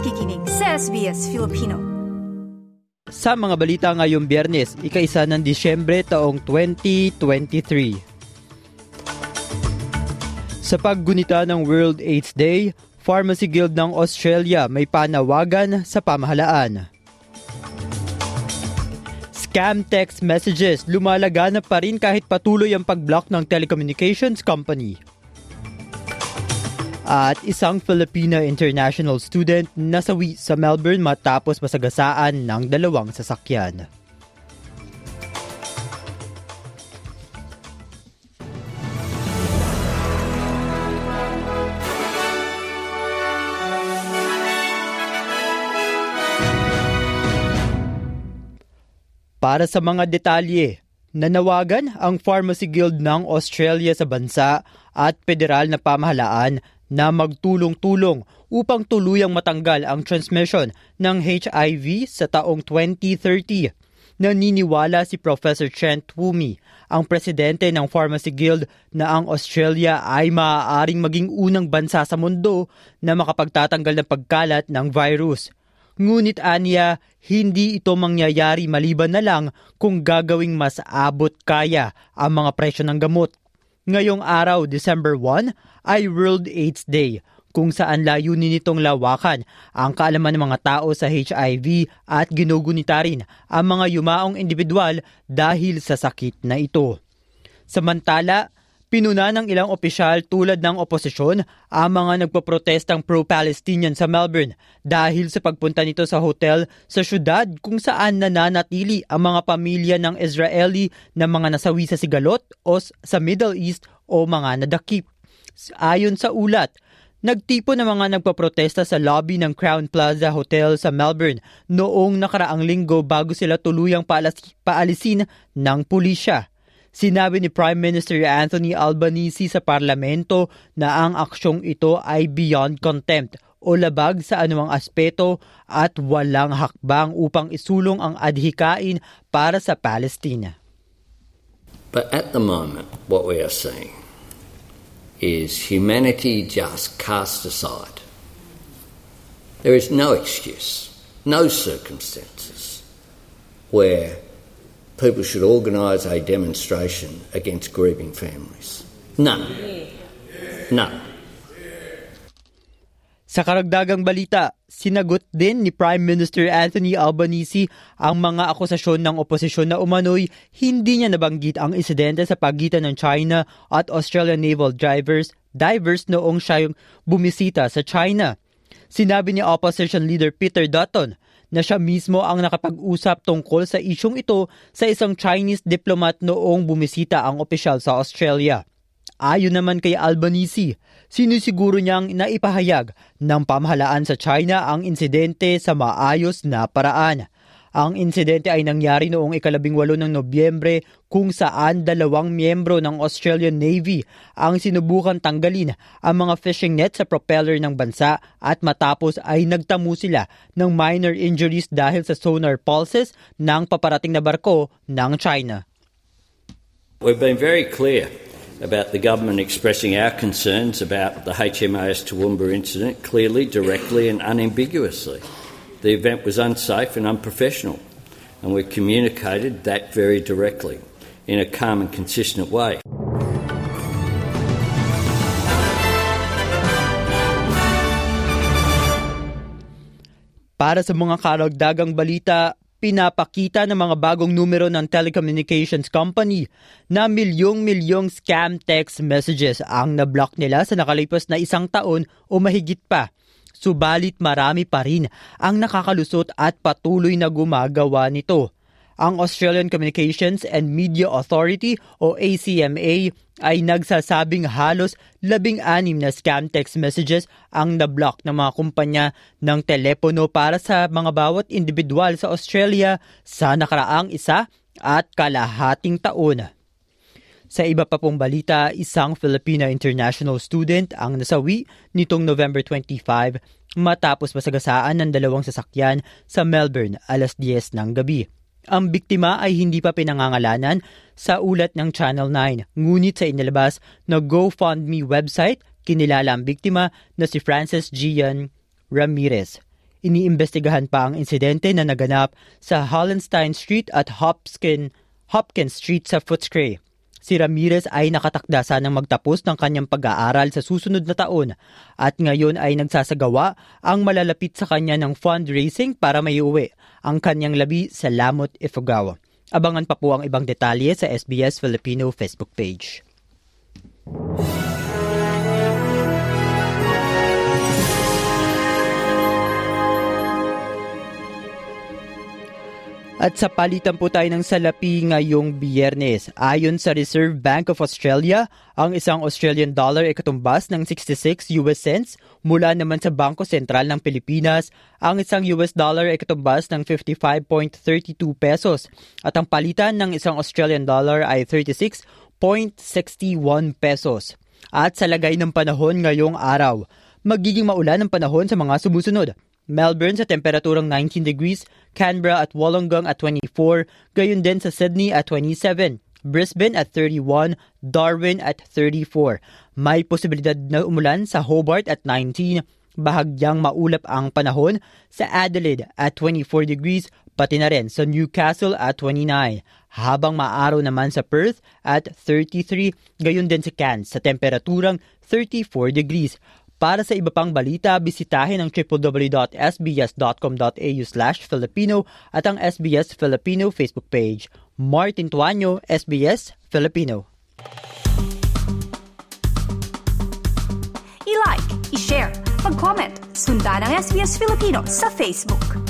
nakikinig sa SBS Filipino. Sa mga balita ngayong biyernes, ikaisa ng Disyembre taong 2023. Sa paggunita ng World AIDS Day, Pharmacy Guild ng Australia may panawagan sa pamahalaan. Scam text messages lumalaganap pa rin kahit patuloy ang pag-block ng telecommunications company. At isang Filipina international student nasawi sa Melbourne matapos masagasaan ng dalawang sasakyan. Para sa mga detalye, nanawagan ang Pharmacy Guild ng Australia sa bansa at federal na pamahalaan na magtulong-tulong upang tuluyang matanggal ang transmission ng HIV sa taong 2030. Naniniwala si Professor Trent Twomey, ang presidente ng Pharmacy Guild na ang Australia ay maaaring maging unang bansa sa mundo na makapagtatanggal ng pagkalat ng virus. Ngunit aniya, hindi ito mangyayari maliban na lang kung gagawing mas abot kaya ang mga presyo ng gamot Ngayong araw, December 1, ay World AIDS Day kung saan layunin nitong lawakan ang kaalaman ng mga tao sa HIV at ginugunita rin ang mga yumaong individual dahil sa sakit na ito. Samantala, Pinuna ng ilang opisyal tulad ng oposisyon ang mga nagpoprotestang pro-Palestinian sa Melbourne dahil sa pagpunta nito sa hotel sa syudad kung saan nananatili ang mga pamilya ng Israeli na mga nasawi sa sigalot o sa Middle East o mga nadakip. Ayon sa ulat, Nagtipo ng mga nagpaprotesta sa lobby ng Crown Plaza Hotel sa Melbourne noong nakaraang linggo bago sila tuluyang paalisin ng pulisya. Sinabi ni Prime Minister Anthony Albanese sa parlamento na ang aksyong ito ay beyond contempt o labag sa anumang aspeto at walang hakbang upang isulong ang adhikain para sa Palestina. But at the moment, what we are seeing is humanity just cast aside. There is no excuse, no circumstances where people should organise a demonstration against grieving families. None. None. Sa karagdagang balita, sinagot din ni Prime Minister Anthony Albanese ang mga akusasyon ng oposisyon na umano'y hindi niya nabanggit ang insidente sa pagitan ng China at Australian naval drivers divers noong siya bumisita sa China. Sinabi ni opposition leader Peter Dutton na siya mismo ang nakapag-usap tungkol sa isyong ito sa isang Chinese diplomat noong bumisita ang opisyal sa Australia. Ayon naman kay Albanese, sinisiguro niyang naipahayag ng pamahalaan sa China ang insidente sa maayos na paraan. Ang insidente ay nangyari noong ikalabing walo ng Nobyembre kung saan dalawang miyembro ng Australian Navy ang sinubukan tanggalin ang mga fishing net sa propeller ng bansa at matapos ay nagtamu sila ng minor injuries dahil sa sonar pulses ng paparating na barko ng China. We've been very clear about the government expressing our concerns about the HMAS Toowoomba incident clearly, directly and unambiguously. The event was unsafe and unprofessional, and we communicated that very directly in a calm and consistent way. Para sa mga karagdagang balita, pinapakita ng mga bagong numero ng telecommunications company na milyong-milyong scam text messages ang na-block nila sa nakalipas na isang taon o mahigit pa. Subalit marami pa rin ang nakakalusot at patuloy na gumagawa nito. Ang Australian Communications and Media Authority o ACMA ay nagsasabing halos labing-anim na scam text messages ang na-block ng mga kumpanya ng telepono para sa mga bawat individual sa Australia sa nakaraang isa at kalahating taon. Sa iba pa pong balita, isang Filipina international student ang nasawi nitong November 25 matapos masagasaan ng dalawang sasakyan sa Melbourne alas 10 ng gabi. Ang biktima ay hindi pa pinangangalanan sa ulat ng Channel 9, ngunit sa inilabas na GoFundMe website, kinilala ang biktima na si Francis Gian Ramirez. Iniimbestigahan pa ang insidente na naganap sa Hollenstein Street at Hopkins, Hopkins Street sa Footscray. Si Ramirez ay nakatakda sanang magtapos ng kanyang pag-aaral sa susunod na taon at ngayon ay nagsasagawa ang malalapit sa kanya ng fundraising para maiuwi ang kanyang labi sa Lamot, Ifugao. Abangan pa po ang ibang detalye sa SBS Filipino Facebook page. At sa palitan po tayo ng salapi ngayong biyernes. Ayon sa Reserve Bank of Australia, ang isang Australian dollar ay katumbas ng 66 US cents. Mula naman sa Bangko Sentral ng Pilipinas, ang isang US dollar ay katumbas ng 55.32 pesos. At ang palitan ng isang Australian dollar ay 36.61 pesos. At sa lagay ng panahon ngayong araw, magiging maulan ang panahon sa mga sumusunod. Melbourne sa temperaturang 19 degrees, Canberra at Wollongong at 24, gayon din sa Sydney at 27, Brisbane at 31, Darwin at 34. May posibilidad na umulan sa Hobart at 19, bahagyang maulap ang panahon sa Adelaide at 24 degrees, pati na rin sa Newcastle at 29. Habang maaraw naman sa Perth at 33, gayon din sa Cairns sa temperaturang 34 degrees. Para sa iba pang balita, bisitahin ang www.sbs.com.au slash Filipino at ang SBS Filipino Facebook page. Martin Tuanyo, SBS Filipino. I-like, i-share, mag-comment, sundan ang SBS Filipino sa Facebook.